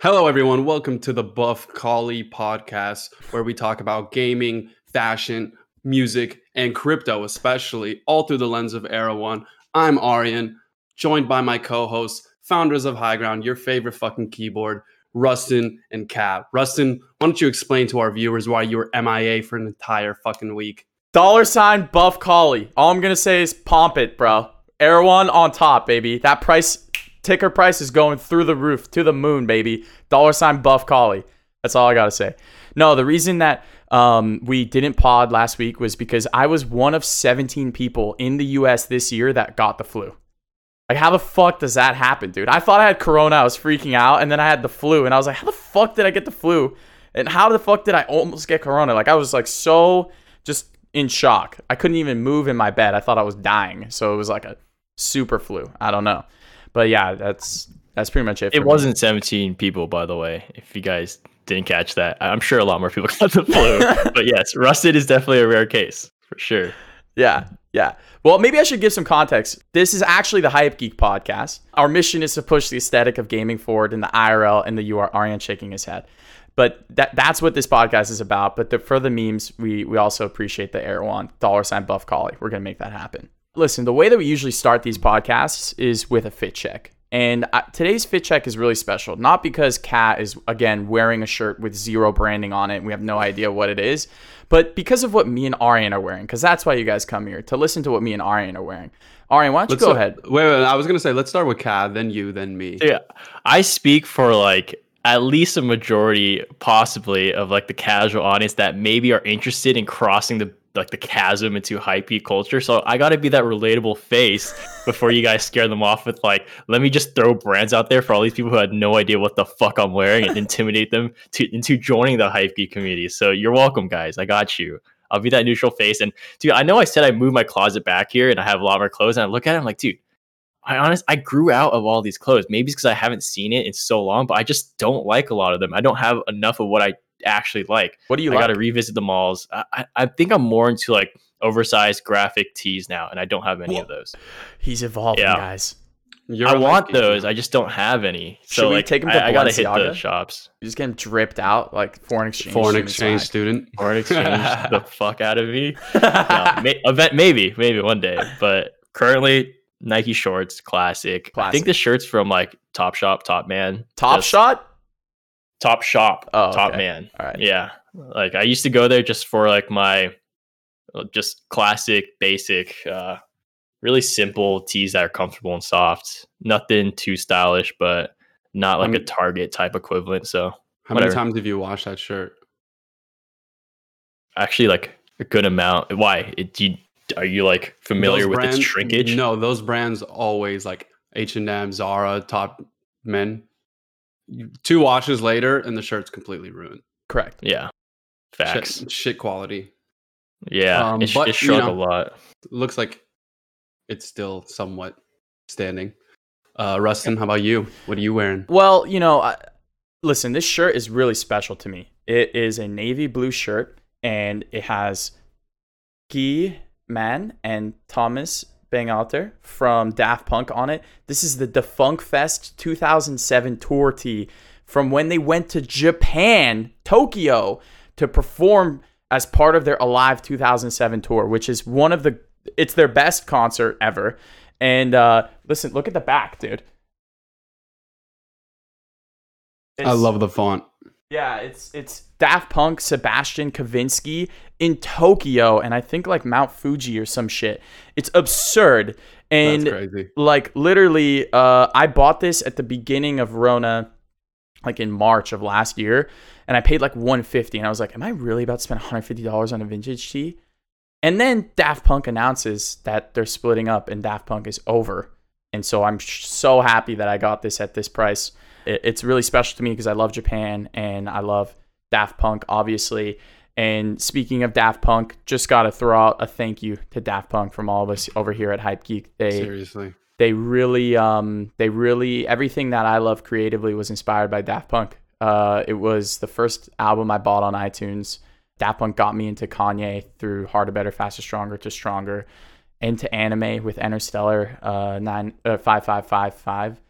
Hello, everyone. Welcome to the Buff Collie podcast, where we talk about gaming, fashion, music, and crypto, especially, all through the lens of Era One. I'm Aryan, joined by my co hosts, founders of High Ground, your favorite fucking keyboard, Rustin and Cap. Rustin, why don't you explain to our viewers why you were MIA for an entire fucking week? Dollar sign Buff Collie. All I'm gonna say is pomp it, bro. One on top, baby. That price ticker price is going through the roof to the moon, baby. Dollar sign Buff Collie. That's all I gotta say. No, the reason that um, we didn't pod last week was because I was one of 17 people in the U.S. this year that got the flu. Like, how the fuck does that happen, dude? I thought I had corona. I was freaking out, and then I had the flu, and I was like, how the fuck did I get the flu? And how the fuck did I almost get corona? Like, I was like so just in shock. I couldn't even move in my bed. I thought I was dying. So it was like a super flu. I don't know. But yeah, that's that's pretty much it. It wasn't 17 people, by the way. If you guys didn't catch that, I'm sure a lot more people got the flu. but yes, rusted is definitely a rare case for sure. Yeah, yeah. Well, maybe I should give some context. This is actually the Hype Geek podcast. Our mission is to push the aesthetic of gaming forward in the IRL and the UR Aryan shaking his head. But that that's what this podcast is about. But the, for the memes, we we also appreciate the Air dollar dollar sign Buff Collie. We're gonna make that happen. Listen, the way that we usually start these podcasts is with a fit check. And uh, today's fit check is really special, not because Kat is again wearing a shirt with zero branding on it. And we have no idea what it is, but because of what me and Aryan are wearing. Because that's why you guys come here to listen to what me and Aryan are wearing. Aryan, why don't you Let's go start- ahead? Wait, wait, I was gonna say let's start with Cad, then you, then me. Yeah, I speak for like at least a majority, possibly, of like the casual audience that maybe are interested in crossing the like the chasm into hypey culture. So I got to be that relatable face before you guys scare them off with like, let me just throw brands out there for all these people who had no idea what the fuck I'm wearing and intimidate them to into joining the hype geek community. So you're welcome, guys. I got you. I'll be that neutral face. And dude, I know I said I moved my closet back here and I have a lot more clothes. And I look at it, I'm like, dude, I honest, I grew out of all these clothes. Maybe it's because I haven't seen it in so long, but I just don't like a lot of them. I don't have enough of what I actually like. What do you I like? got to revisit the malls. I, I, I think I'm more into like oversized graphic tees now, and I don't have any Whoa. of those. He's evolving, Yeah. guys. You're I a want hype those. now. I just don't have any. Should So we like, take 'em to I, I gotta hit Balenciaga? the shops. You just getting dripped out like foreign exchange. foreign student exchange swag. student. Foreign exchange the fuck out of me. No, may, event maybe maybe one day, but currently Nike shorts, classic. I think the shirts from like Top Shop, Top Man, Top just- shot. Top Shop, Oh, Top okay. Man. All right. Yeah. Like I used to go there just for like my uh, just classic, basic, uh, really simple tees that are comfortable and soft. Nothing too stylish, but not like a Um, Target type equivalent. So How Whatever. many times have you washed that shirt? actually, like a good amount. Why? It, do you, are you like familiar Those with its shrinkage? No, those brands always like H and M, Zara, Top Men. You- Two washes later, and the shirt's completely ruined. Correct. Yeah. Facts. Shit, shit quality. Yeah. Um, it, but, it you shrunk know, a lot. Looks like it's still somewhat standing. Uh, Rustin, how about you? What are you wearing? Well, you know, I, listen, this shirt is really special to me. It is a navy blue shirt, and it has Guy Man and Thomas Bangalter from Daft Punk on it. This is the Defunk Fest 2007 tour tee from when they went to Japan, Tokyo, to perform as part of their Alive 2007 tour, which is one of the it's their best concert ever. And uh, listen, look at the back, dude. I love the font. Yeah, it's it's Daft Punk, Sebastian Kavinsky in Tokyo, and I think like Mount Fuji or some shit. It's absurd. And like literally, uh, I bought this at the beginning of Rona, like in March of last year, and I paid like 150 and I was like, Am I really about to spend $150 on a vintage tee? And then Daft Punk announces that they're splitting up and Daft Punk is over. And so I'm sh- so happy that I got this at this price. It- It's really special to me because I love Japan and I love Daft Punk, obviously. And speaking of Daft Punk, just got to throw out a thank you to Daft Punk from all of us over here at Hype Geek. They Seriously. they really um they really everything that I love creatively was inspired by Daft Punk. Uh, it was the first album I bought on iTunes. Daft Punk got me into Kanye through Harder, Better, Faster, Stronger to Stronger, into anime with Interstella uh, nine uh, five five five five,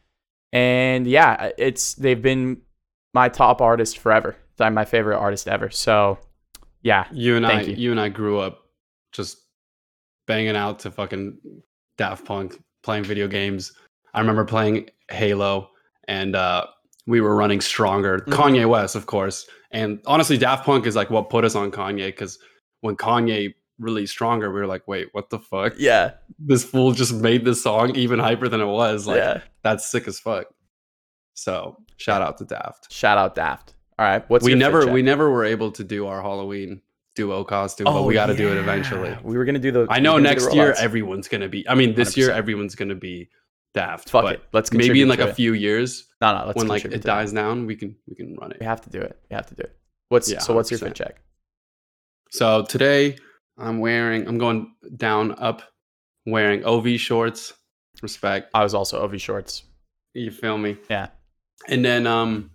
and yeah, it's they've been my top artist forever. Like my favorite artist ever. So, yeah, You and I, you. you. and I grew up just banging out to fucking Daft Punk, playing video games. I remember playing Halo, and uh, we were running stronger. Mhm. Kanye West, of course, and honestly, Daft Punk is like what put us on Kanye because when Kanye released Stronger, we were like, wait, what the fuck? yeah, This fool just made this song even hyper than it was. Like yeah. That's sick as fuck. So shout out to Daft. Shout out Daft. All right, what's we never we never were able to do our Halloween duo costume, but oh, we got to do it eventually. Oh, We were gonna do the. I know were gonna do next year everyone's gonna be. I mean, this year 100%. everyone's gonna be Daft. Fuck but it. Let's maybe in like a it. few years No, no. Let's when like it dies down, we can we can run it. We have to do it. We have to do it. What's Yeah, so? What's your 100%. fit check? So today I'm wearing. I'm going down up, wearing OV shorts. Respect. I was also OV shorts. You feel me? Yeah. And then um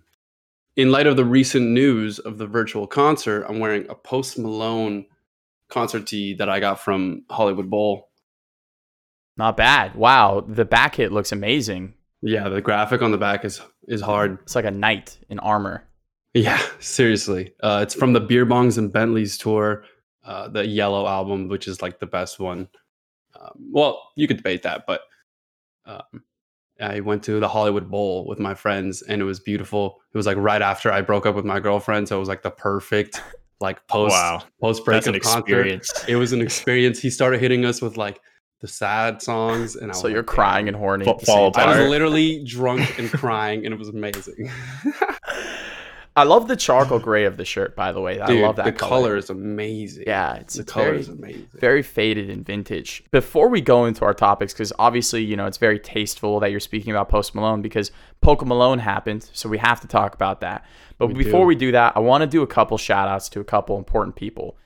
in light of the recent news of the virtual concert, I'm wearing a Post Malone concert tee that I got from Hollywood Bowl. Not bad. Wow, the back hit looks amazing. Yeah, the graphic on the back is is hard. It's like a knight in armor. Yeah, seriously. Uh, it's from the Beer Bongs and Bentleys tour, uh, the Yellow album, which is like the best one. Um, well, you could debate that, but um, I went to the Hollywood Bowl with my friends, and it was beautiful. It was like right after I broke up with my girlfriend, so it was like the perfect like post Wow, post that's breakup an experience. It was an experience. He started hitting us with like the sad songs, and I was So you're like, crying and horny. Fa- fall same time. I was literally drunk and crying, and it was amazing. I love the charcoal gray of the shirt, by the way. I love that the color. color is amazing. Yeah, it's, the it's color very, is amazing. very faded and vintage. Before we go into our topics, because obviously, you know, it's very tasteful that you're speaking about Post Malone because Poke Malone happened, so we have to talk about that. But We before do. we do that, I want to do a couple shout outs to a couple important people.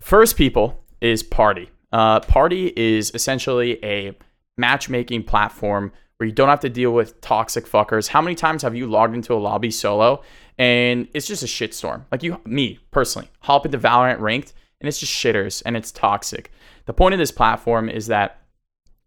First people is Party. Uh, Party is essentially a matchmaking platform where you don't have to deal with toxic fuckers. How many times have you logged into a lobby solo and it's just a shitstorm? Like you, me personally, hop into Valorant ranked and it's just shitters and it's toxic. The point of this platform is that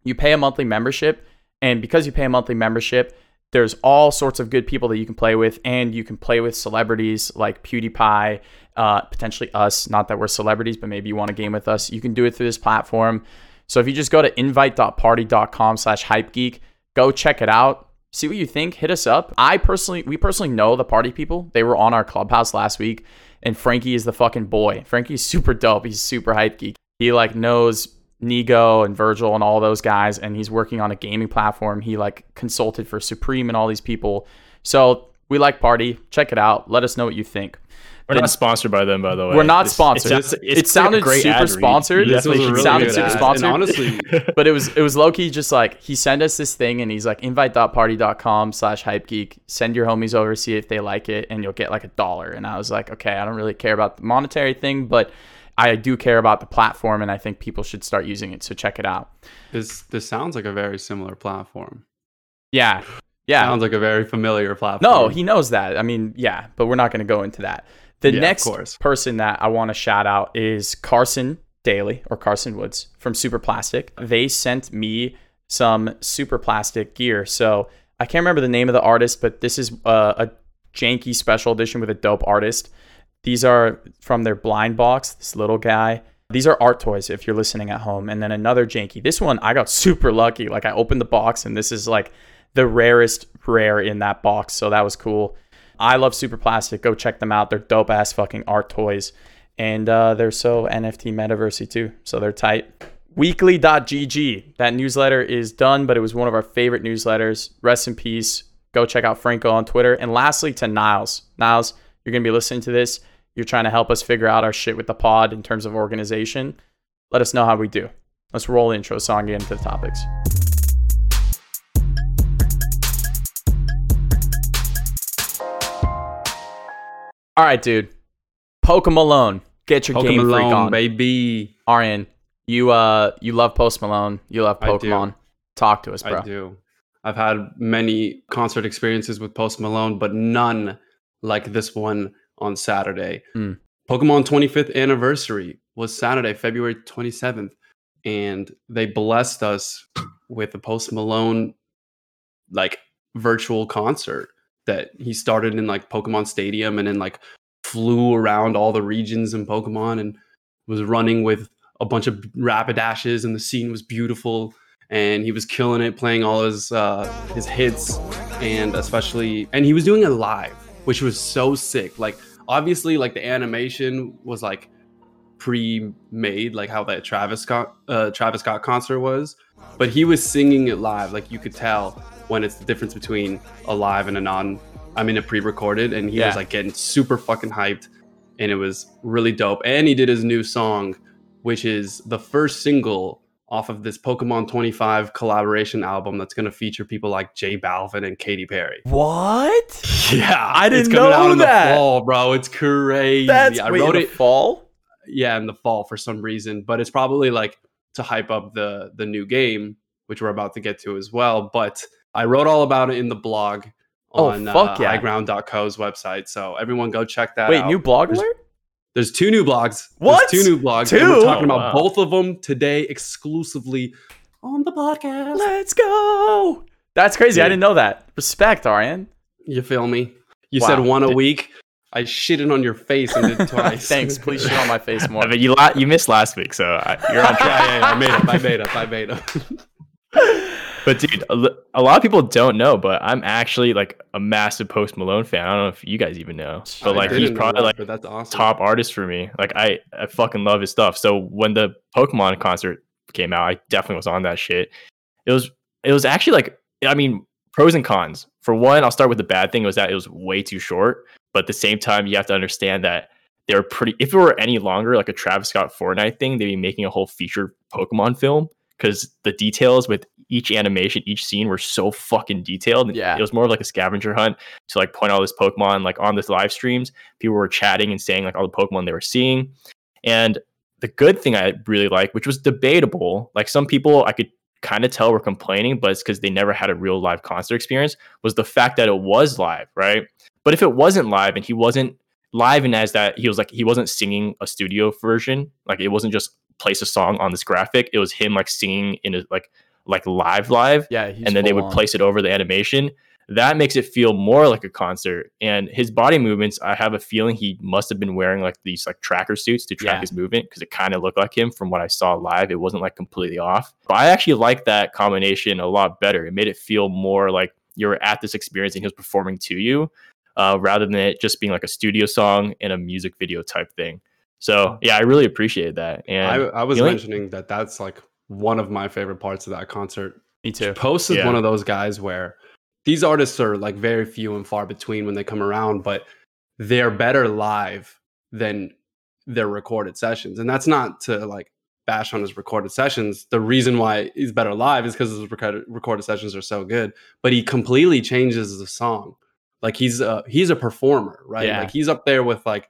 you pay a monthly membership, and because you pay a monthly membership, there's all sorts of good people that you can play with, and you can play with celebrities like PewDiePie, uh, potentially us. Not that we're celebrities, but maybe you want to game with us. You can do it through this platform. So if you just go to invite.party.com slash hypegeek, go check it out. See what you think. Hit us up. I personally, we personally know the party people. They were on our clubhouse last week, and Frankie is the fucking boy. Frankie's super dope. He's super hype geek. He like knows Nigo and Virgil and all those guys, and he's working on a gaming platform. He like consulted for Supreme and all these people. So we like Party. Check it out. Let us know what you think. We're not sponsored by them, by the way. We're not This- sponsored. It, sounds- It sounded great super sponsored. You This was really sounded super ad. sponsored. And honestly, but it was it was low key just like he sent us this thing and he's like invite.party.com slash hypegeek send your homies over see if they like it and you'll get like a dollar and i was like okay i don't really care about the monetary thing but i do care about the platform and i think people should start using it so check it out this this sounds like a very similar platform. yeah yeah Sounds like a very familiar platform. no he knows that i mean yeah but we're not going to go into that the Yeah, next person that i want to shout out is carson daly or carson woods from super plastic. They sent me some super plastic gear. So i can't remember the name of the artist but this is uh, a janky special edition with a dope artist. These are from their blind box this little guy. These are art toys if you're listening at home. And then another janky. This one i got super lucky. Like i opened the box and this is like the rarest rare in that box. So that was cool I love Super Plastic. Go check them out. They're dope ass fucking art toys. And uh, they're so NFT metaversey too. So they're tight. Weekly.gg. That newsletter is done, but it was one of our favorite newsletters. Rest in peace. Go check out Franco on Twitter. And lastly, to Niles. Niles, you're going to be listening to this. You're trying to help us figure out our shit with the pod in terms of organization. Let us know how we do. Let's roll the intro song get into the topics. All right, dude. Poke Malone. Get your game freak Pokemon, on. baby. Aryan, you uh you love Post Malone. You love Pokemon. Talk to us, bro. I do. I've had many concert experiences with Post Malone, but none like this one on Saturday. Mm. Pokemon 25th anniversary was Saturday, February 27th, and they blessed us with a Post Malone like virtual concert. That he started in like Pokemon Stadium and then like flew around all the regions in Pokemon and was running with a bunch of Rapidashes and the scene was beautiful. And he was killing it playing all his uh, his hits and especially and he was doing it live which was so sick. Like obviously like the animation was like pre-made like how that Travis Scott uh, Travis Scott concert was but he was singing it live. Like you could tell when it's the difference between a live and a non I mean a pre-recorded and he Yeah. was like getting super fucking hyped and it was really dope and he did his new song which is the first single off of this Pokemon 25 collaboration album that's going to feature people like J Balvin and Katy Perry. What? Yeah, I didn't coming know out in that. the fall, bro. It's crazy. That's I wait, wrote in it fall. yeah in the fall for some reason but it's probably like to hype up the the new game which we're about to get to as well but i wrote all about it in the blog Oh, on fuck uh, yeah. highground.co's website so everyone go check that Wait, out new blog There's- alert? there's two new blogs What? There's two new blogs Two? we're talking Oh, about wow. both of them today exclusively on the podcast Let's go. That's crazy. I didn't know that. Respect, Arian. you feel me you Wow. said one a Did- week i shitted on your face and did twice Thanks. Please shit on my face more. I mean, you la- you missed last week, so I, you're on yeah, yeah, yeah, I made up. I made up. I made up. But dude, a, lot of people don't know, but I'm actually like a massive Post Malone fan. I don't know if you guys even know, but like he's probably that, like that's awesome. top artist for me. Like I, I fucking love his stuff. So when the Pokemon concert came out, I definitely was on that shit. It was it was actually like I mean pros and cons. For one, I'll start with the bad thing was that it was way too short. But at the same time, you have to understand that they're pretty. If it were any longer, like a Travis Scott Fortnite thing, they'd be making a whole feature Pokemon film because the details with each animation, each scene were so fucking detailed. Yeah. it was more of like a scavenger hunt to like point all this Pokemon like on this live streams. People were chatting and saying like all the Pokemon they were seeing. And the good thing I really like, which was debatable, like some people I could kind of tell were complaining, but it's because they never had a real live concert experience, was the fact that it was live, right? But if it wasn't live and he wasn't live and as that he was like he wasn't singing a studio version, like it wasn't just place a song on this graphic, it was him like singing in a like like live live Yeah, he's and then they would on. place it over the animation. That makes it feel more like a concert. And his body movements, I have a feeling he must have been wearing like these like tracker suits to track Yeah. his movement because it kind of looked like him from what I saw live. It wasn't like completely off. But I actually like that combination a lot better. It made it feel more like you're at this experience and he was performing to you, uh, rather than it just being like a studio song and a music video type thing. So yeah, I really appreciated that. And I, I was the only- mentioning that that's like one of my favorite parts of that concert. Me too. Post is Yeah. one of those guys where these artists are like very few and far between when they come around, but they're better live than their recorded sessions. And that's not to like bash on his recorded sessions. The reason why he's better live is because his recorded, recorded sessions are so good, but he completely changes the song. Like he's a he's a performer, right? Yeah. Like he's up there with like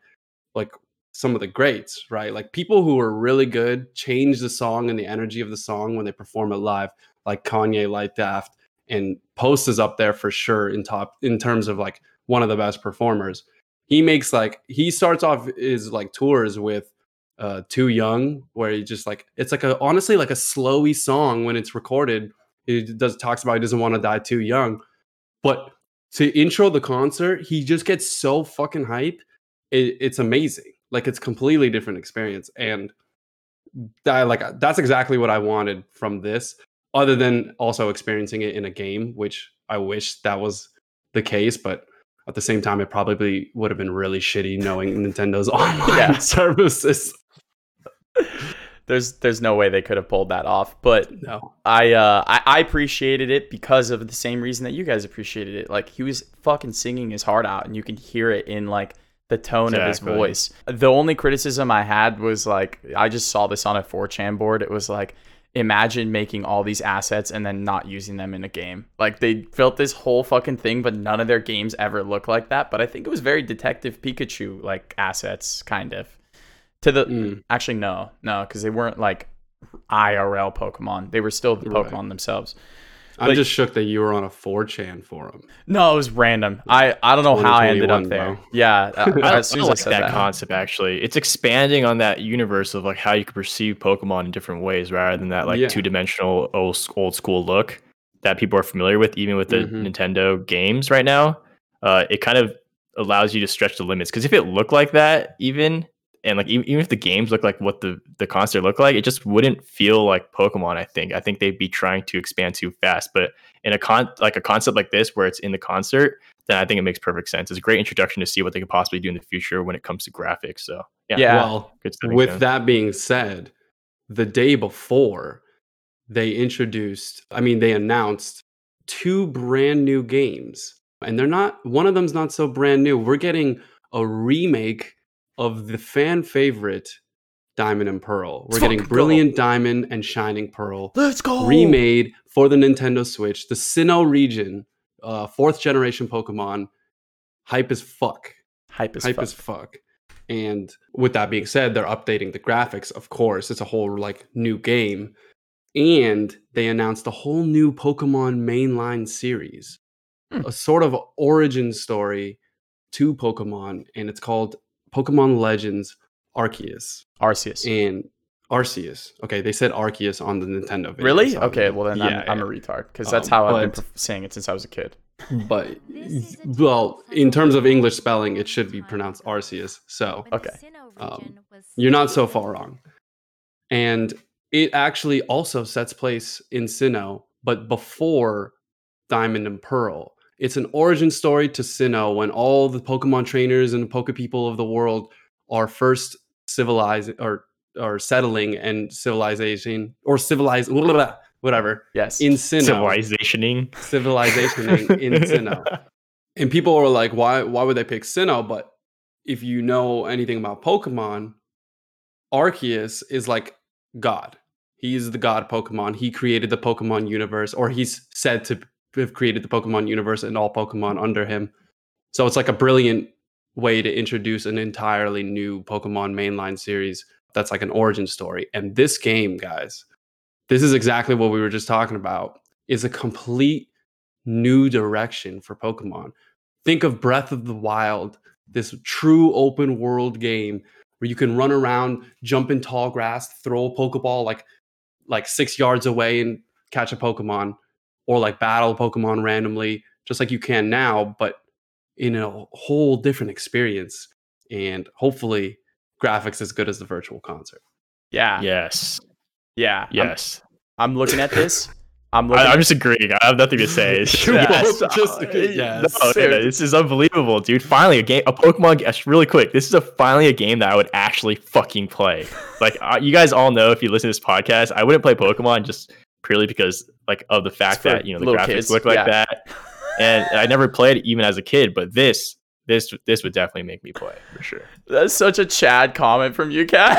like some of the greats, right? Like people who are really good change the song and the energy of the song when they perform it live, like Kanye, Light Daft, and Post is up there for sure in top in terms of like one of the best performers. He makes like he starts off his like tours with uh Too Young, where he just like it's like a honestly like a slowy song when it's recorded. He does talks about he doesn't want to die too young, but to intro the concert, he just gets so fucking hype. It, it's amazing. Like it's completely different experience, and that like that's exactly what I wanted from this. Other than also experiencing it in a game, which I wish that was the case, but at the same time, it probably would have been really shitty knowing Nintendo's online Yeah. services. There's there's no way they could have pulled that off, but No, I uh I, I appreciated it because of the same reason that you guys appreciated it. Like he was fucking singing his heart out and you can hear it in like the tone of his voice. The only criticism I had was like I just saw this on a 4chan board. It was like imagine making all these assets and then not using them in a game. Like they built this whole fucking thing, but none of their games ever look like that. But I think it was very Detective Pikachu like assets, kind of. To the Mm. actually no, no, because they weren't like IRL Pokemon. They were still the Right. Pokemon themselves. I'm Like- just shook that you were on a 4chan forum. No, it was random. I I don't know how I ended up there. bro. Yeah, uh, I, as soon as I like said that, that. concept actually. It's expanding on that universe of like how you can perceive Pokemon in different ways rather than that like Yeah. two dimensional old, old school look that people are familiar with, even with the Mhm. Nintendo games right now. uh, it kind of allows you to stretch the limits. Because if it looked like that, even and like even, even if the games look like what the the concert looked like, it just wouldn't feel like Pokemon. I think I think they'd be trying to expand too fast. But in a con like a concept like this where it's in the concert, then I think it makes perfect sense. It's a great introduction to see what they could possibly do in the future when it comes to graphics. So yeah, Yeah. Well, good with stone. that being said, the day before, they introduced, I mean, they announced two brand new games. And they're not, one of them's not so brand new. We're getting a remake of the fan favorite Diamond and Pearl. We're Let's getting fucking go. Brilliant Diamond and Shining Pearl Let's go. remade for the Nintendo Switch. The Sinnoh region, uh, fourth generation Pokemon, hype as fuck Hype as hype fuck. as fuck. And with that being said, they're updating the graphics. Of course, it's a whole like new game, and they announced a whole new Pokemon mainline series, Hmm. a sort of origin story to Pokemon, and it's called Pokemon Legends Arceus Arceus. and Arceus. Okay, they said Arceus on the Nintendo video. Really? so- Okay, well then Yeah, I'm, I'm a retard because that's Um, how I've been but- saying it since I was a kid. but well, in terms of English spelling, it should be pronounced Arceus. So Okay. Um, you're not so far wrong. And it actually also sets place in Sinnoh, but before Diamond and Pearl. It's an origin story to Sinnoh when all the Pokemon trainers and Poke people of the world are first civilized or or settling and civilization or civilized whatever Yes. in Sinnoh civilizationing. civilization in Sinnoh and people are like, why why would they pick Sinnoh? But if you know anything about Pokemon, Arceus is like God. He's the God Pokemon. He created the Pokemon universe, or he's said to have created the Pokemon universe and all Pokemon under him. So it's like a brilliant way to introduce an entirely new Pokemon mainline series that's like an origin story. And this game, guys, this is exactly what we were just talking about, is a complete new direction for Pokemon. Think of Breath of the Wild, this true open world game where you can run around, jump in tall grass, throw a Pokeball like like six yards away and catch a Pokemon, or like battle Pokemon randomly, just like you can now, but in a whole different experience. And hopefully graphics as good as the virtual concert. yeah. Yes. Yeah. I'm- Yes. I'm, looking at this. I'm looking. I, I'm just agreeing. I have nothing to say. It's yes. just- yes. No, yeah, this is unbelievable, dude. Finally, a game, a Pokemon. ga- Really quick, this is a finally a game that I would actually fucking play. Like uh, you guys all know, if you listen to this podcast, I wouldn't play Pokemon just purely because like of the fact that you know the graphics kids, look like yeah. that, and I never played it even as a kid. But this, this, this would definitely make me play for sure. That's such a Chad comment from you, Cat.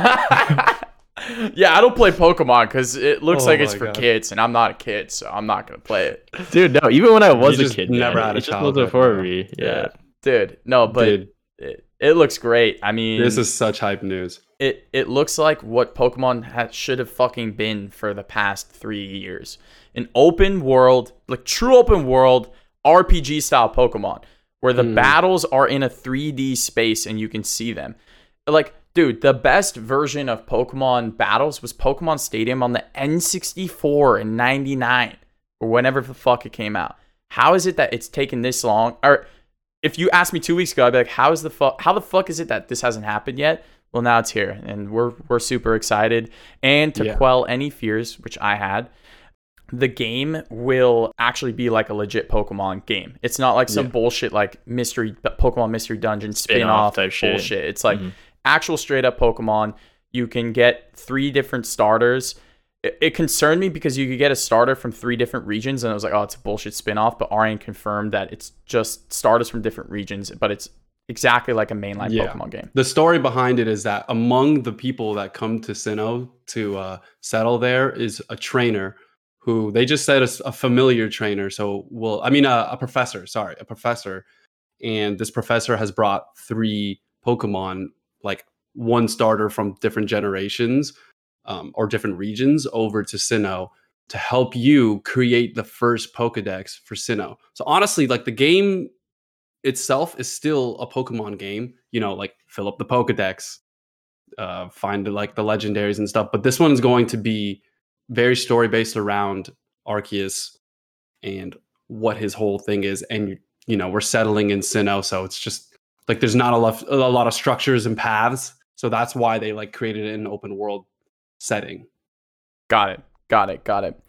yeah, I don't play Pokemon because it looks Oh like it's for God. kids, and I'm not a kid, so I'm not gonna play it, Dude, no. Even when I was a just kid, never man, had a it just childhood, wasn't for bro. me. Yeah. dude. No, but Dude, it, it looks great. I mean, this is such hype news. it it looks like what Pokemon ha- should have fucking been for the past three years. An open world, like true open world RPG style Pokemon, where the Mm. battles are in a 3D space and you can see them. Like, dude, the best version of Pokemon battles was Pokemon Stadium on the N64 in '99 or whenever the fuck it came out. How is it that it's taken this long? Or if you asked me two weeks ago, I'd be like, "How is the fuck? How the fuck is it that this hasn't happened yet?" Well, now it's here, and we're we're super excited. And to Yeah. quell any fears, which I had, the game will actually be like a legit Pokemon game. It's not like some Yeah. bullshit like mystery Pokemon Mystery Dungeon spin Spin-off off type shit. bullshit. It's like Mhm. actual straight up Pokemon. You can get three different starters. It, it concerned me because you could get a starter from three different regions, and I was like, oh, it's a bullshit spin off. But Arian confirmed that it's just starters from different regions, but it's exactly like a mainline Yeah. Pokemon game. The story behind it is that among the people that come to Sinnoh to uh, settle there is a trainer who they just said is a familiar trainer. So, well, I mean, a, a professor, sorry, a professor. And this professor has brought three Pokemon, like one starter from different generations um, or different regions over to Sinnoh to help you create the first Pokedex for Sinnoh. So, honestly, like the game itself is still a Pokemon game. You know, like fill up the Pokedex, uh, find like the legendaries and stuff. But this one's going to be very story based around Arceus and what his whole thing is. And you, you know we're settling in Sinnoh, so it's just like there's not a lot a lot of structures and paths. So that's why they like created an open world setting. Got it. Got it. Got it.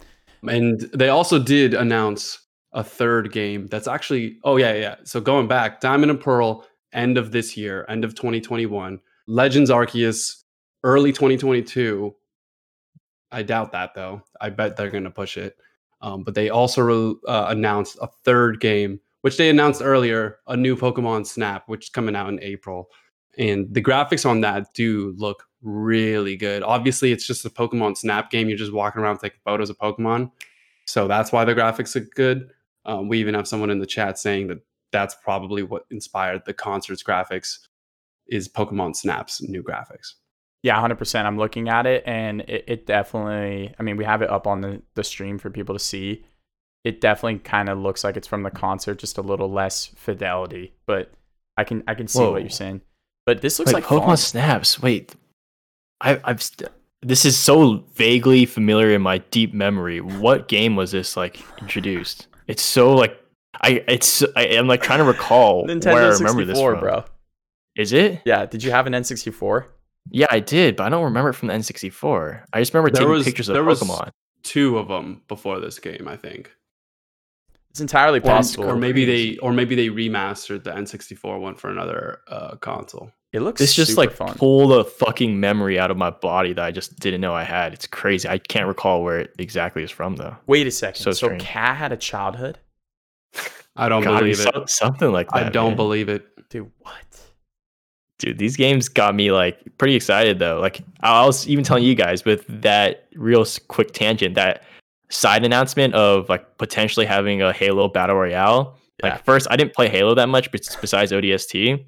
And they also did announce a third game that's actually oh yeah yeah. So going back, Diamond and Pearl end of this year, end of 2021. Legends Arceus early 2022. I doubt that though. I bet they're going to push it. Um, but they also uh, announced a third game, which they announced earlier, a new Pokemon Snap, which is coming out in April. And the graphics on that do look really good. Obviously, it's just a Pokemon Snap game. You're just walking around taking photos of Pokemon. So that's why the graphics are good. Um, we even have someone in the chat saying that that's probably what inspired the concerts graphics is Pokemon Snap's new graphics. Yeah, 100%. I'm looking at it and it, it definitely, I mean, we have it up on the, the stream for people to see. It definitely kind of looks like it's from the concert, just a little less fidelity, but I can I can see Whoa. what you're saying. But this looks Wait, like Pokemon fun. Snaps. Wait, I, I've st- this is so vaguely familiar in my deep memory. What game was this like introduced? It's so like I it's I, am like trying to recall Nintendo where I remember this from. bro. Is it? Yeah, did you have an N64? Yeah, I did, but I don't remember it from the N64. I just remember There taking was- pictures of there was- Pokemon. Two of them before this game, I think. It's entirely Or, possible. or maybe they or maybe they remastered the N64 one for another uh, console. It looks This just like fun. pulled a fucking memory out of my body that I just didn't know I had. It's crazy. I can't recall where it exactly is from though. Wait a second. So So. Cat had a childhood? I don't Gotta believe it. something like that. I don't man. believe it. Dude, what? dude these games got me like pretty excited though like i was even telling you guys with that real quick tangent that side announcement of like potentially having a halo battle royale Yeah. like first i didn't play halo that much bes- besides odst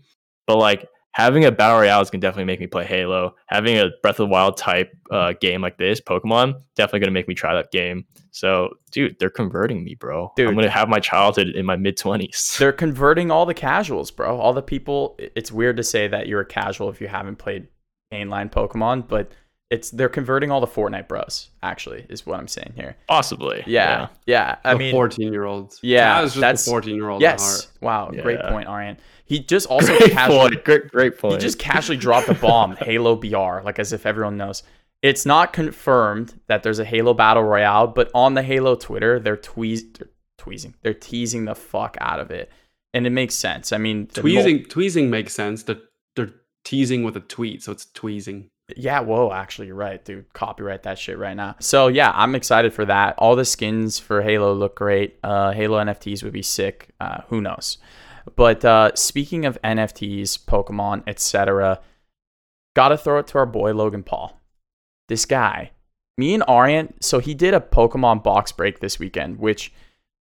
but like having a battle royale is gonna definitely make me play halo having a breath of the wild type uh, game like this pokemon definitely gonna make me try that game so dude they're converting me bro Dude. i'm gonna have my childhood in my mid-20s They're converting all the casuals, bro. All the people. It's weird to say that you're a casual if you haven't played mainline Pokemon, but it's they're converting all the Fortnite bros. Actually, is what I'm saying here. possibly Yeah, yeah. I the mean, 14 year olds. yeah, just that's- a 14 year old. yes. Wow, great point, Arian. He just also great casually, point great, great point he just casually dropped a bomb, Halo BR, like as if everyone knows. It's not confirmed that there's a Halo Battle Royale, but on the Halo Twitter, they're tweez- they're tweezing, they're teasing the fuck out of it, and it makes sense. I mean, Tweezing, tweezing makes sense. They're, they're teasing with a tweet, so it's tweezing. Yeah, whoa, actually, you're right, dude. Copyright that shit right now. So yeah, I'm excited for that. All the skins for Halo look great. Uh, Halo NFTs would be sick. Uh, who knows? But uh, speaking of NFTs, Pokemon, etc., gotta throw it to our boy Logan Paul. This guy, me and Arian. So he did a Pokemon box break this weekend, which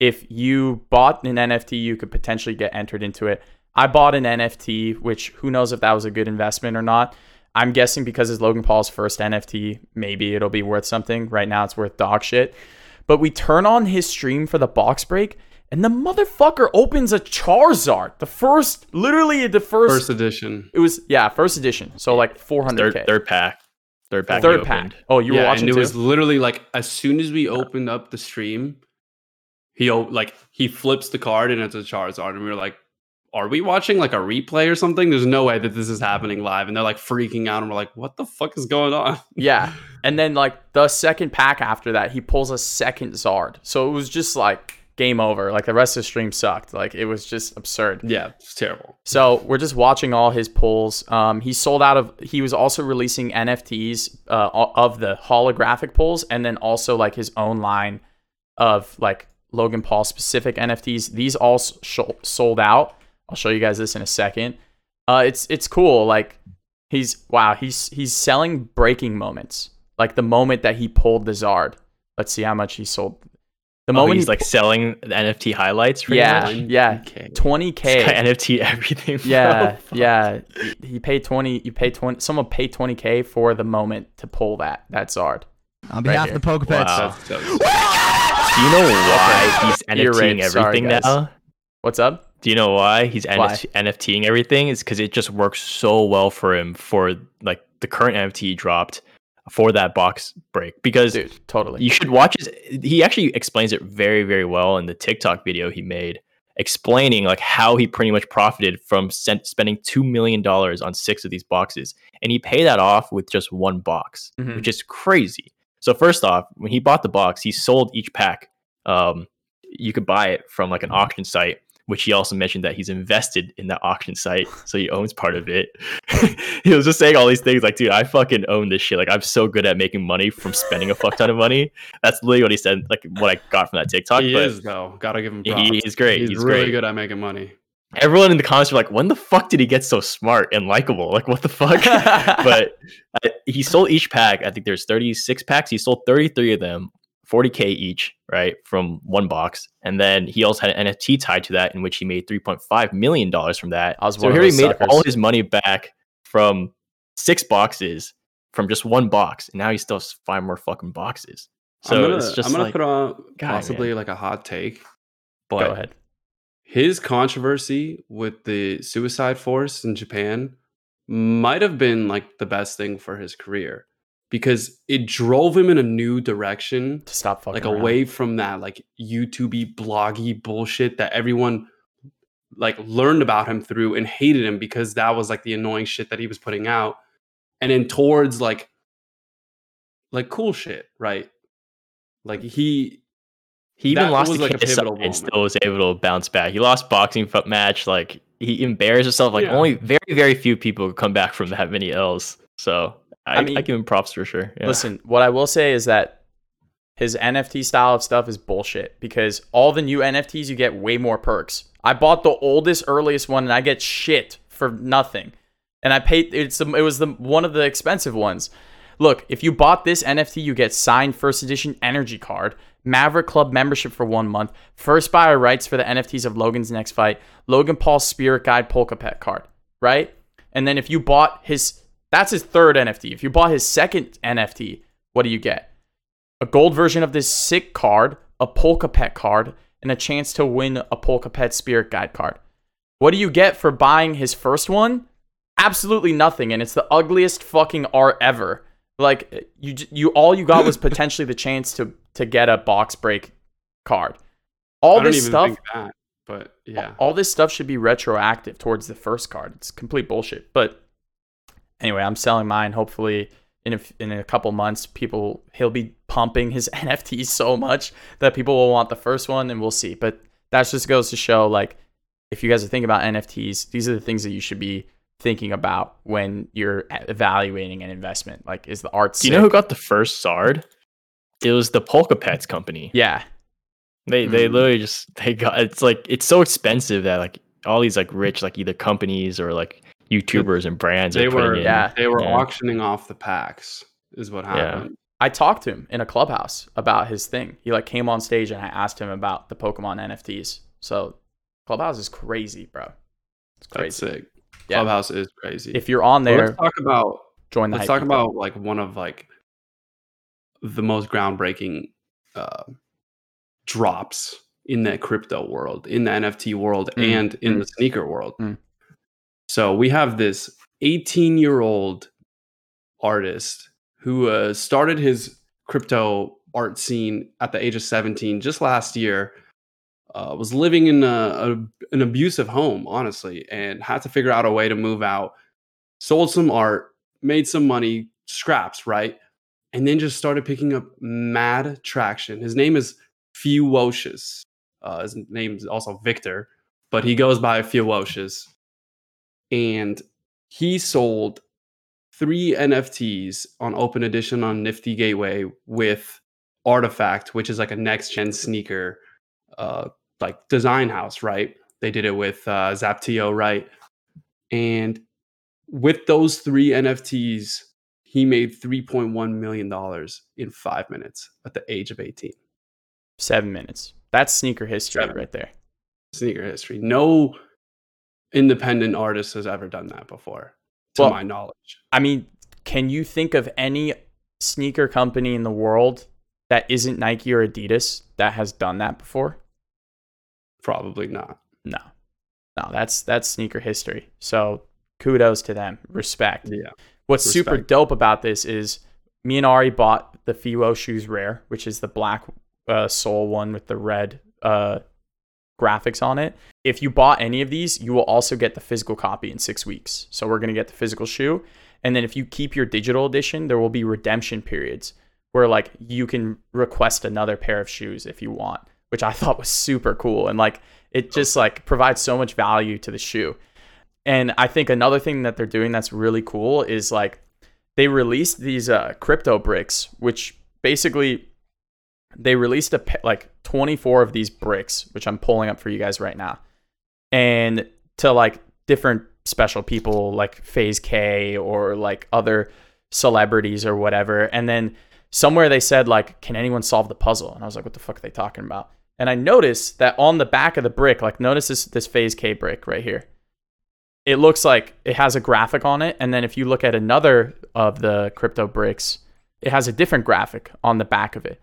if you bought an NFT, you could potentially get entered into it. I bought an NFT, which who knows if that was a good investment or not. I'm guessing because it's Logan Paul's first NFT, maybe it'll be worth something. Right now, it's worth dog shit. But we turn on his stream for the box break, and the motherfucker opens a Charizard. The first, literally the first. First edition. it was yeah, first edition. So like 400k. third third pack third pack Third pack. opened. Oh, you were yeah, watching and it too? was literally like as soon as we opened up the stream, he like he flips the card and it's a Charizard, and we were like, "Are we watching like a replay or something?" There's no way that this is happening live, and they're like freaking out, and we're like, "What the fuck is going on?" Yeah. And then like the second pack after that, he pulls a second Zard. So it was just like game over. Like the rest of the stream sucked. Like it was just absurd. yeah, it's terrible. So we're just watching all his pulls. Um, he sold out of. He was also releasing NFTs uh, of the holographic pulls, and then also like his own line of like Logan Paul specific NFTs. These all sh- sold out. I'll show you guys this in a second. Uh, it's it's cool. Like he's wow. He's he's selling breaking moments. Like the moment that he pulled the Zard. Let's see how much he sold. The Oh, moment he's he like selling the NFT highlights. pretty Yeah, much? yeah. twenty k NFT everything. bro. Yeah, yeah. He- He paid twenty. You pay twenty. Someone paid twenty k for the moment to pull that That's Zard. On behalf here. of the Polka Pets, Wow. That's, that's, Do you know why he's Ear NFTing rape. Sorry, everything guys. now? What's up? Do you know why he's Why? NFTing everything? Is because it just works so well for him for like the current NFT he dropped for that box break. Because Dude, totally. you should watch his. He actually explains it very very well in the TikTok video he made explaining like how he pretty much profited from sen- spending two million dollars on six of these boxes, and he paid that off with just one box, Mhm. which is crazy. So first off, when he bought the box, he sold each pack. Um, you could buy it from like an auction site, which he also mentioned that he's invested in that auction site, so he owns part of it. he was just saying all these things like, dude, I fucking own this shit. Like, I'm so good at making money from spending a fuck ton of money. That's literally what he said. Like, what I got from that TikTok. he but is though. Gotta give him. he- Props. he's great. He's, He's really great. good at making money. everyone in the comments were like, when the fuck did he get so smart and likable? Like, what the fuck? but uh, he sold each pack. I think there's 36 packs. He sold 33 of them, 40k each, right, from one box. And then he also had an NFT tied to that, in which he made 3.5 million dollars from that. I was so here he made suckers. all his money back from six boxes from just one box, and now he still has five more fucking boxes. So I'm gonna, it's just I'm gonna like, out God, possibly like a hot take, but Go ahead. his controversy with the suicide forest in Japan might have been like the best thing for his career because it drove him in a new direction, To stop fucking like around. away from that like YouTubey bloggy bullshit that everyone like learned about him through and hated him because that was like the annoying shit that he was putting out and then towards like like cool shit, right? Like he He even lost was, like, a pivotal and still was able to bounce back. He lost boxing foot match. Like he embarrassed himself. Like Yeah. only very very few people could come back from that many L's. So I, I I, give him props for sure. Yeah. Listen, what I will say is that his NFT style of stuff is bullshit because all the new NFTs you get way more perks. I bought the oldest, earliest one and I get shit for nothing. And I paid it's it was the one of the expensive ones. Look, if you bought this NFT, you get signed first edition energy card, Maverick Club membership for one month, first buyer rights for the NFTs of Logan's next fight, Logan Paul's Spirit Guide Polka Pet card, right? And then if you bought his, that's his third NFT. If you bought his second NFT, what do you get? A gold version of this sick card, a Polka Pet card, and a chance to win a Polka Pet Spirit Guide card. What do you get for buying his first one? Absolutely nothing, and it's the ugliest fucking art ever. Like you, you all you got was potentially the chance to to get a box break card. All this even stuff, that, but yeah. all this stuff should be retroactive towards the first card. It's complete bullshit. But anyway, I'm selling mine. Hopefully, in a, in a couple months, people he'll be pumping his NFTs so much that people will want the first one, and we'll see. But that just goes to show, like, if you guys are thinking about NFTs, these are the things that you should be thinking about when you're evaluating an investment. Like, is the art? Do you know who got the first Zard? It was the Polka Pets company. Yeah, They they Mhm. literally just they got it's like it's so expensive that like all these like rich like either companies or like YouTubers and brands they were in. yeah. they were Yeah. auctioning off the packs is what Yeah. happened. I talked to him in a clubhouse about his thing. He like came on stage and I asked him about the Pokemon NFTs. So clubhouse is crazy, bro. It's That's crazy. sick. Yeah. Clubhouse is crazy. If you're on there, let's talk about join the let's talk club. about like one of like the most groundbreaking uh, drops in the crypto world, in the NFT world, Mm, and in mm. the sneaker world. Mm. So we have this 18 year old artist who uh, started his crypto art scene at the age of 17 just last year. Uh, was living in a, a, an abusive home, honestly, and had to figure out a way to move out. Sold some art, made some money, scraps, right? And then just started picking up mad traction. His name is Fewocious. Uh, his name is also Victor, but he goes by Fewocious. And he sold three NFTs on Open Edition on Nifty Gateway with RTFKT, which is like a next gen sneaker, uh, like design house, right? They did it with uh, Zaptio, right? And with those three NFTs, he made $3.1 million in five minutes at the age of 18. seven minutes. That's sneaker history Seven. right there. Sneaker history. No independent artist has ever done that before, to Well- my knowledge. I mean, can you think of any sneaker company in the world that isn't Nike or Adidas that has done that before? Probably not. No. No, that's that's sneaker history. So kudos to them. Respect. Yeah. What's super dope about this is me and Ari bought the Fewo shoes rare, which is the black uh, sole one with the red uh, graphics on it. If you bought any of these, you will also get the physical copy in six weeks. So we're gonna get the physical shoe, and then if you keep your digital edition, there will be redemption periods where like you can request another pair of shoes if you want, which I thought was super cool and like it just like provides so much value to the shoe. And I think another thing that they're doing that's really cool is like they released these uh, crypto bricks, which basically they released a like 24 of these bricks, which I'm pulling up for you guys right now, and to like different special people like Phase K or like other celebrities or whatever. And then somewhere they said like, "Can anyone solve the puzzle?" And I was like, "What the fuck are they talking about?" And I noticed that on the back of the brick, like notice this this Phase K brick right here. It looks like it has a graphic on it, and then if you look at another of the crypto bricks, it has a different graphic on the back of it.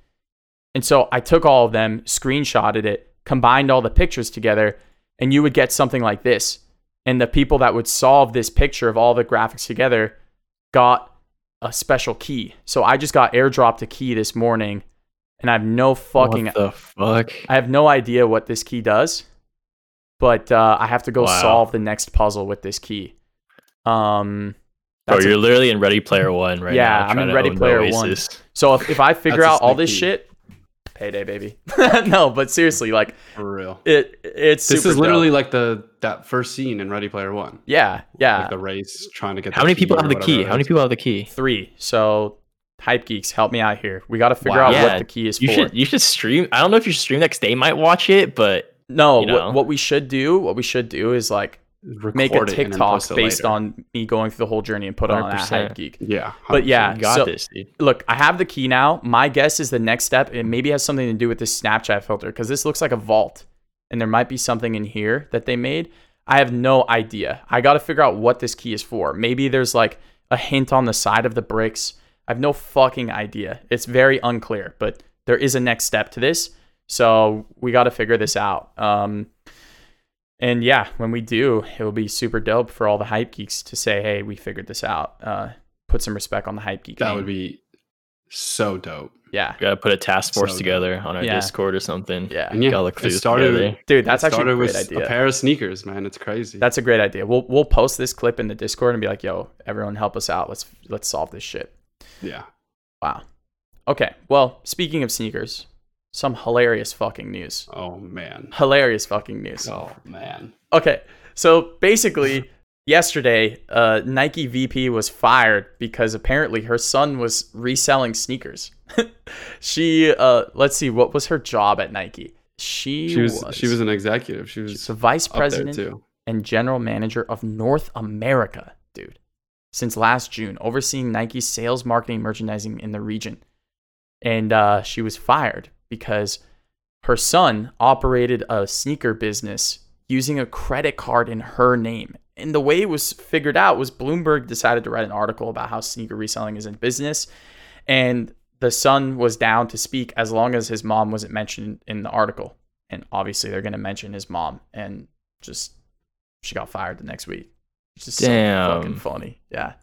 And so I took all of them, screenshotted it, combined all the pictures together, and you would get something like this. And the people that would solve this picture of all the graphics together got a special key. So I just got airdropped a key this morning, and I have no fucking what the fuck? I have no idea what this key does, but uh, I have to go Wow. solve the next puzzle with this key. Um, Bro, that's a- you're literally in Ready Player One right Yeah, now. I'm in Ready Player One. So if, if I figure out all this peek. shit, payday, baby. no, but seriously, like For real. it, it's This super is literally dope. like the that first scene in Ready Player One. yeah, yeah. Like the race trying to get. How the many people have the key? How many people have the key? Three. So hype geeks, help me out here. We got to figure Wow. out Yeah, what the key is You for. should you should stream. I don't know if you should stream that 'cause they might watch it, but no, you know. what, what we should do, what we should do is like Record make a it and then TikTok based later. on me going through the whole journey and put it on that 100%. hype geek. Yeah, But yeah, you got so- this, dude. look, I have the key now. My guess is the next step, it maybe has something to do with this Snapchat filter because this looks like a vault and there might be something in here that they made. I have no idea. I got to figure out what this key is for. Maybe there's like a hint on the side of the bricks. I have no fucking idea. It's very unclear, but there is a next step to this. So we got to figure this out. Um, and yeah, when we do, it will be super dope for all the hype geeks to say, hey, we figured this out. Uh, put some respect on the hype geek. that name. would be so dope. Yeah. we Gotta put a task force So together on our Yeah. Discord or something. Yeah. And yeah, Gotta look it started. together. Dude, that's it actually a started great with idea. a pair of sneakers, man. It's crazy. That's a great idea. We'll we'll post this clip in the Discord and be like, "Yo, everyone, help us out. Let's let's solve this shit." yeah. Wow. Okay. Well, speaking of sneakers, some hilarious fucking news. Oh man. Hilarious fucking news. Oh man. Okay. So basically, yesterday, uh, Nike VP was fired because apparently her son was reselling sneakers. she, uh, let's see, what was her job at Nike? She, She was, was she was an executive. She was the vice president and general manager of North America, dude, since last June, overseeing Nike's sales, marketing, merchandising in the region. And uh, she was fired because her son operated a sneaker business using a credit card in her name. And the way it was figured out was Bloomberg decided to write an article about how sneaker reselling is in business. And the son was down to speak as long as his mom wasn't mentioned in the article. And obviously, they're going to mention his mom. And just she got fired the next week. It's just so Damn. fucking funny. Yeah.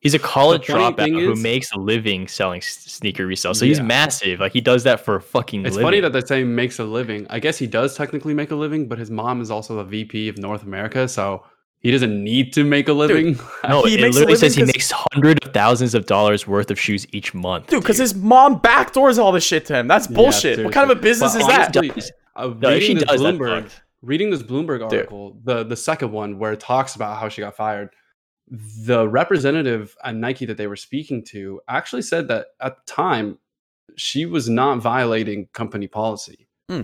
He's a college dropout thing who is- makes a living selling s- sneaker resale. So he's massive. Like he does that for a fucking It's living. funny that they say makes a living. I guess he does technically make a living, but his mom is also the VP of North America, so he doesn't need to make a living. no, He it literally says he makes hundreds of thousands of dollars worth of shoes each month. Dude, because his mom backdoors all this shit to him. That's Yeah, bullshit. what kind of a business But is that? honestly, Does- uh, No, she reading this does, that's Bloomberg, fucked. reading this Bloomberg article, the the second one where it talks about how she got fired, the representative at Nike that they were speaking to actually said that at the time she was not violating company policy. Hmm.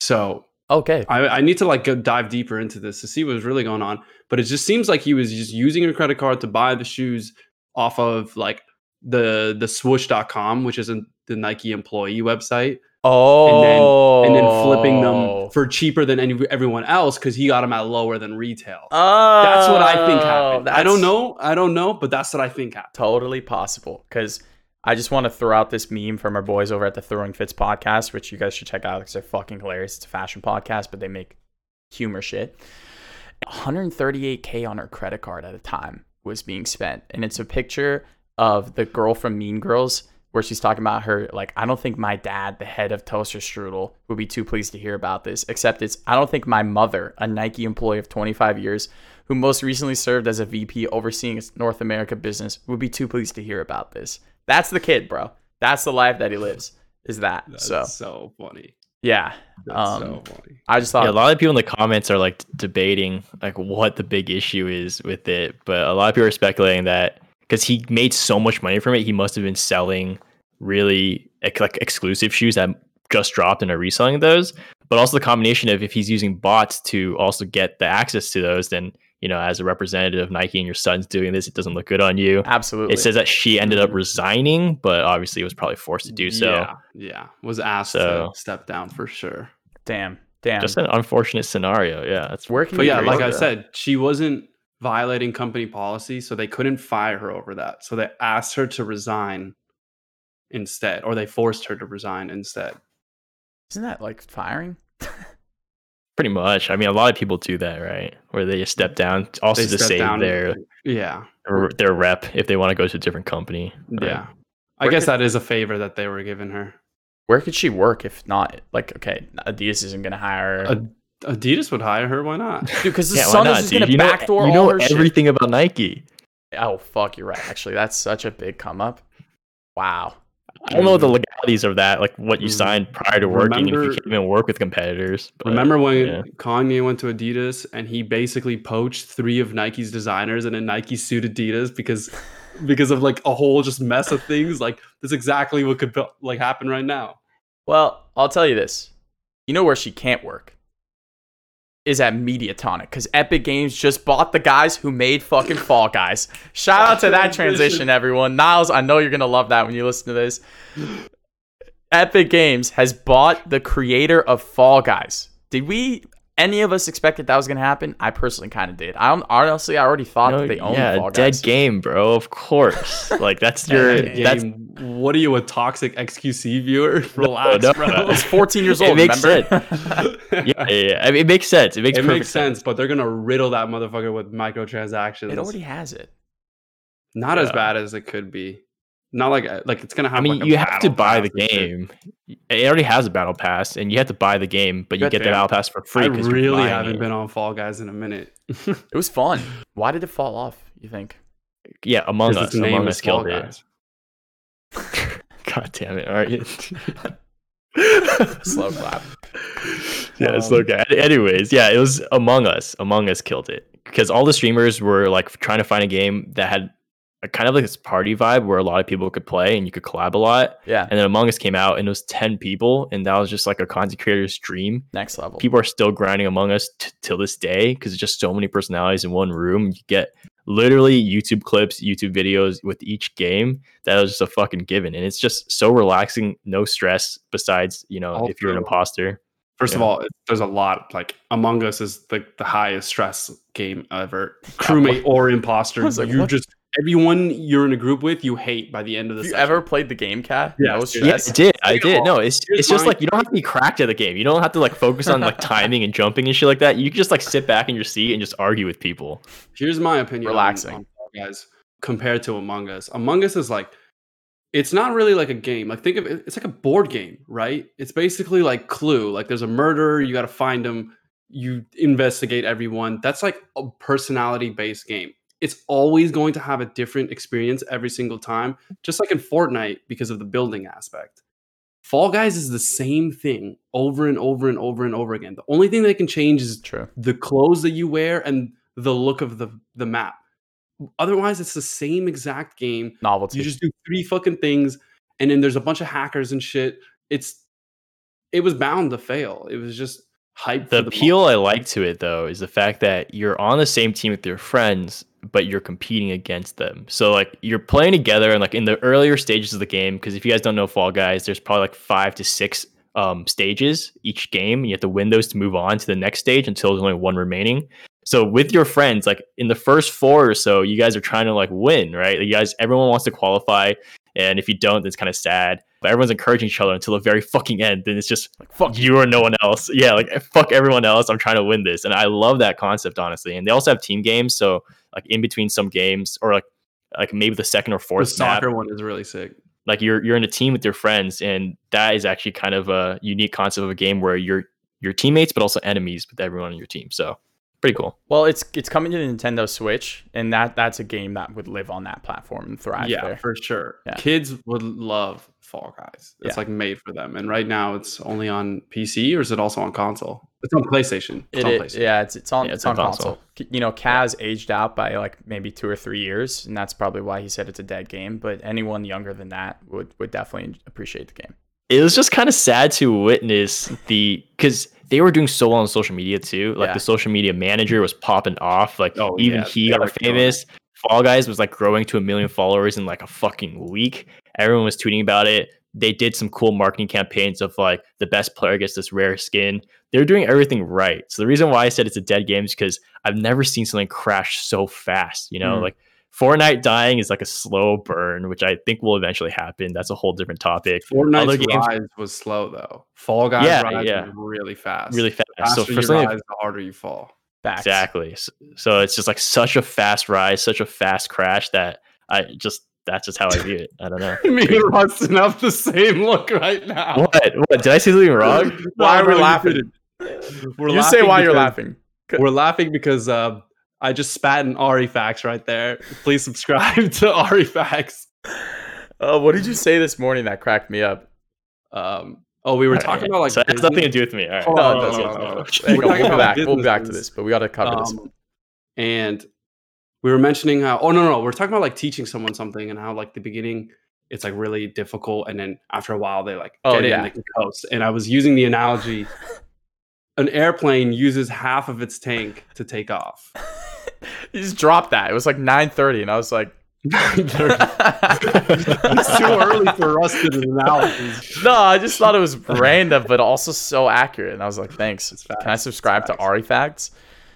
So Okay. I, I need to like go dive deeper into this to see what's really going on. But it just seems like he was just using a credit card to buy the shoes off of like the the swoosh.com, which is a, the Nike employee website, Oh. and then and then flipping them oh. for cheaper than any, everyone else because he got them at lower than retail. Oh. that's what I think oh, happened. I don't know. I don't know, but that's what I think happened. Totally possible. Because I just want to throw out this meme from our boys over at the Throwing Fits podcast, which you guys should check out because they're fucking hilarious. It's a fashion podcast, but they make humor shit. 138k on her credit card at a time was being spent, and it's a picture of the girl from Mean Girls where she's talking about her like I don't think my dad, the head of Toaster Strudel, would be too pleased to hear about this. Except it's I don't think my mother, a Nike employee of 25 years, who most recently served as a VP overseeing its North America business, would be too pleased to hear about this. That's the kid, bro. That's the life that he lives. Is that That's so? so funny. Yeah. That's Um, so funny. I just thought Yeah, a lot of people in the comments are like debating like what the big issue is with it, but a lot of people are speculating that because he made so much money from it, he must have been selling really ex- like exclusive shoes that just dropped and are reselling those. But also the combination of if he's using bots to also get the access to those, then you know, as a representative of Nike and your son's doing this, it doesn't look good on you. absolutely. It says that she ended up resigning, but obviously was probably forced to do so. Yeah, yeah. Was asked So- to step down for sure. damn, damn. Just an unfortunate scenario. Yeah, that's working. can But yeah, like I said, she wasn't violating company policy, so they couldn't fire her over that. So they asked her to resign instead, or they forced her to resign instead. Isn't that like firing? Pretty much. I mean, a lot of people do that, right? Where they just step down, also They to step save down- their Yeah, their rep if they want to go to a different company. right? yeah. I Where guess could- that is a favor that they were giving her. Where could she work if not like okay, Adidas isn't gonna hire her. Ad- Adidas would hire her. Why not? Dude, because the Yeah, why sun not, is just dude? gonna You know, backdoor you know all her shit. everything about Nike. Oh fuck, you're right. Actually, that's such a big come up. Wow. I don't know the legalities of that, like what you Mm. signed prior to working, if you can't even work with competitors. but, Remember when yeah. Kanye went to Adidas and he basically poached three of Nike's designers and then Nike sued Adidas because because of like a whole just mess of things. Like that's exactly what could like happen right now. Well, I'll tell you this. You know where she can't work? Is at Mediatonic because Epic Games just bought the guys who made fucking Fall Guys. Shout out to that transition, everyone. Niles, I know you're gonna love that when you listen to this. Epic Games has bought the creator of Fall Guys. Did we any of us expected that was gonna happen? I personally kind of did. I don't, honestly, I already thought No, that they owned yeah, Fall dead Guys. game, bro. Of course. like that's your that's what are you, a toxic XQC viewer? Relax, no, bro. no. It's 14 years old. It makes remember? yeah, yeah, yeah. I mean, it makes sense. It makes it makes sense, but they're gonna riddle that motherfucker with microtransactions. it already has it. Not as bad as it could be. Not like like it's gonna have. I mean, like, a you have to buy the pass and shit. game. It already has a battle pass, and you have to buy the game, but you Good get the battle pass for free. I 'cause you're really buying haven't it. been on Fall Guys in a minute. It was fun. Why did it fall off? You think? Yeah, Among 'Cause Us. name Among is Us killed Fall it. God damn it! All right. Slow clap. yeah, it's Um, okay. Anyways, yeah, it was Among Us. Among Us killed it because all the streamers were like trying to find a game that had a kind of like this party vibe where a lot of people could play and you could collab a lot. Yeah. And then Among Us came out and it was ten people, and that was just like a content creator's dream. Next level. People are still grinding Among Us t- till this day because it's just so many personalities in one room. You get literally YouTube clips, YouTube videos with each game. That was just a fucking given, and it's just so relaxing, no stress. Besides, you know, if you're an imposter. First of all, there's a lot. Like Among Us is the, the highest stress game ever. Crewmate or imposter, I like, you what? just everyone you're in a group with, you hate by the end of the Have you session. ever played the game cat? Yeah, no yes. Yeah, I did. I did. No, it's here's it's just my- like you don't have to be cracked at the game. You don't have to like focus on like timing and jumping and shit like that. You can just like sit back in your seat and just argue with people. Here's my opinion. Relaxing. on Fall guys compared to Among Us. Among Us is like it's not really like a game. Like think of it, it's like a board game, right? It's basically like Clue. Like there's a murderer, you got to find him, you investigate everyone. That's like a personality based game. It's always going to have a different experience every single time, just like in Fortnite because of the building aspect. Fall Guys is the same thing over and over and over and over again. The only thing that can change is True. the clothes that you wear and the look of the the map. Otherwise, it's the same exact game. Novelty. You just do three fucking things, and then there's a bunch of hackers and shit. It's it was bound to fail. It was just hype. The the appeal moment. I like to it though is the fact that you're on the same team with your friends, but you're competing against them. So like you're playing together and like in the earlier stages of the game, because if you guys don't know Fall Guys, there's probably like five to six um, stages each game. You have to win those to move on to the next stage until there's only one remaining. So with your friends, like in the first four or so, you guys are trying to like win, right? Like, you guys, everyone wants to qualify, and if you don't, it's kind of sad. But everyone's encouraging each other until the very fucking end. Then it's just like fuck you or no one else. Yeah, like fuck everyone else. I'm trying to win this, and I love that concept honestly. And they also have team games, so like in between some games, or like like maybe the second or fourth map. soccer one is really sick. like you're you're in a team with your friends, and that is actually kind of a unique concept of a game where you're your teammates, but also enemies with everyone on your team. So pretty cool. Well, it's it's coming to the Nintendo Switch, and that that's a game that would live on that platform and thrive yeah, there. for sure. Yeah. Kids would love Fall Guys. It's Yeah. like made for them. And right now, it's only on PC, or is it also on console? It's on PlayStation. It's It on is- PlayStation. yeah, it's it's on Yeah, it's, it's on on console. K- You know, Kaz aged out by like maybe two or three years, and that's probably why he said it's a dead game. But anyone younger than that would would definitely appreciate the game. it was just kind of sad to witness the because they were doing so well on social media too. Like Yeah. the social media manager was popping off. Like Oh, even yeah, he they got famous. Fall Guys was like growing to a million followers in like a fucking week. Everyone was tweeting about it. They did some cool marketing campaigns of like the best player gets this rare skin. They're doing everything right. So the reason why I said it's a dead game is because I've never seen something crash so fast. You know, Mm. like Fortnite dying is like a slow burn, which I think will eventually happen. That's a whole different topic. Fortnite's Other games- rise was slow though. Fall Guys Yeah, rise yeah. really fast. Really fast. The So for you something rise, the harder you fall. Facts. Exactly. So, so it's just like such a fast rise, such a fast crash that I just that's just how I view it. I don't know. Me and Rustin have the same look right now. What? What? Did I say something wrong? Why are we you laughing? We're you say why you're laughing. We're laughing because uh, I just spat in Ari Facts right there. Please subscribe to Ari Facts. Oh, what did you say this morning that cracked me up? Um, oh, we were talking about like so it has nothing to do with me. All right. Hold No, on, no, doesn't. no, no, no. Hang We're on, talking we'll be about back. We'll be back to this, but we got to cover this. Um, and we were mentioning how oh no no we're talking about like teaching someone something and how like the beginning it's like really difficult and then after a while they like Oh, get it yeah. and they can coast and i was using the analogy an airplane uses half of its tank to take off You just dropped that. It was like 9:30, and I was like, it's too early for rusted analysis no, I just thought it was random, but also so accurate. And I was like, thanks. It's Can I subscribe to facts. Ari Facts?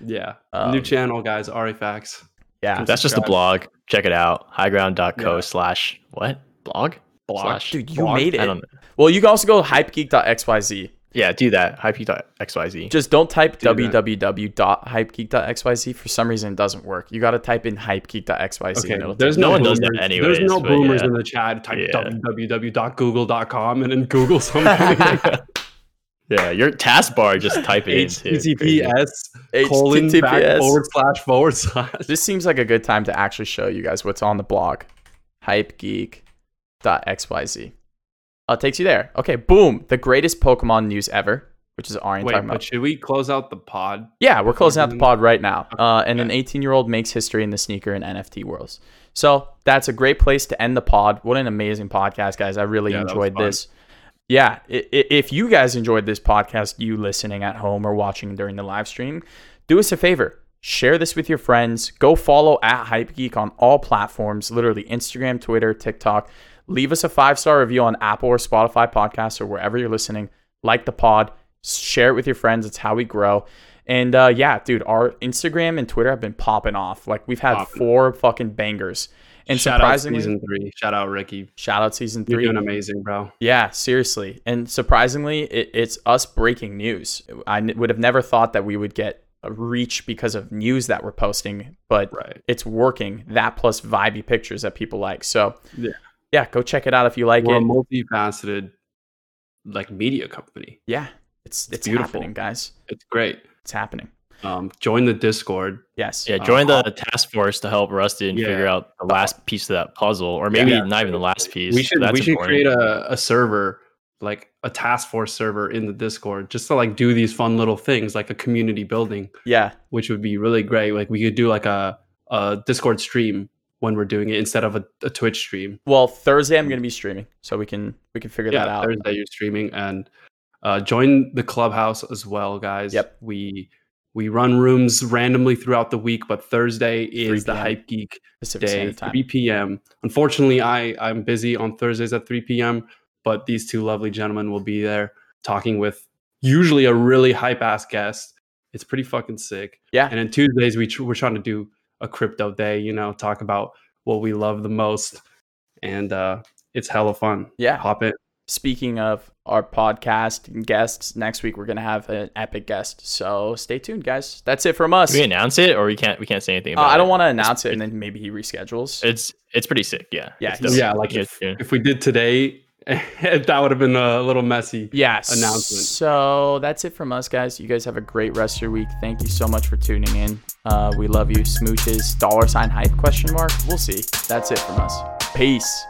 yeah Um, new channel guys ari facts Yeah. That's just a blog. Check it out. Highground.co Yeah. slash what? Blog? Blog. Slash Dude, you blog? made it. I don't know. Well, you can also go to hypegeek.xyz. Yeah, do that. Hype.xyz. Just don't type Do www.hypegeek.xyz. For some reason, it doesn't work. You got to type in hypegeek.xyz. Okay, and there's take- no, No one does that boomers. anyways, There's no boomers yeah. in the chat. Type Yeah. www.google.com and then Google something. yeah, your taskbar just type it It's crazy. HTTPS colon back forward slash forward slash. This seems like a good time to actually show you guys what's on the blog. Hypegeek.xyz. Uh, takes you there. Okay, boom. The greatest Pokemon news ever, which is Arian Wait, talking but should we close out the pod? Yeah, we're closing out the pod right now. Uh, and an 18 year old makes history in the sneaker and NFT worlds. So that's a great place to end the pod. What an amazing podcast, guys. I really Yeah, enjoyed this. Yeah, if you guys enjoyed this podcast, you listening at home or watching during the live stream, do us a favor. Share this with your friends. Go follow at HypeGeek on all platforms, literally Instagram, Twitter, TikTok. Leave us a five star review on Apple or Spotify podcasts or wherever you're listening. Like the pod, share it with your friends. It's how we grow. And uh, yeah, dude, our Instagram and Twitter have been popping off. Like we've had Popping. four fucking bangers. And Shout surprisingly, out season three. Shout out Ricky. shout out season three. You're doing amazing, bro. Yeah, seriously. And surprisingly, it, it's us breaking news. I n- would have never thought that we would get a reach because of news that we're posting, but Right. it's working. That plus vibey pictures that people like. So, Yeah. Yeah, go check it out if you like We're it. a multifaceted like media company. yeah, it's it's, beautiful. happening, guys. It's great. It's happening. Um, join the Discord. Yes. Yeah, Uh, join the task force to help Rustin Yeah. figure out the last piece of that puzzle, or maybe Yeah. not even the last piece. We should That's we should important. create a, a server like a task force server in the Discord just to like do these fun little things like a community building, Yeah. which would be really great. Like we could do like a, a Discord stream when we're doing it instead of a, a Twitch stream. Well, Thursday I'm going to be streaming, so we can we can figure that out. Thursday you're streaming and uh, join the clubhouse as well, guys. Yep. We we run rooms randomly throughout the week, but Thursday is the Hype Geek Pacific day, Time. 3 p.m. Unfortunately, I I'm busy on Thursdays at 3 p.m. But these two lovely gentlemen will be there talking with usually a really hype ass guest. It's pretty fucking sick. Yeah. And then Tuesdays we tr- we're trying to do a crypto day. You know, talk about what we love the most, and uh, it's hella fun. Yeah. Hop it. speaking of our podcast and guests, next week we're gonna have an epic guest. So stay tuned, guys. That's it from us. Can we announce it, or we can't? We can't say anything Uh, about it. I don't want to announce it, and then maybe he reschedules. It's it's pretty sick. Yeah. Yeah, It's he's- dope. Yeah, like if, guys if we did today, that would have been a little messy. Yes. announcement. So that's it from us, guys. You guys have a great rest of your week. Thank you so much for tuning in. Uh, we love you. Smooches, dollar sign hype question mark. We'll see. That's it from us. Peace.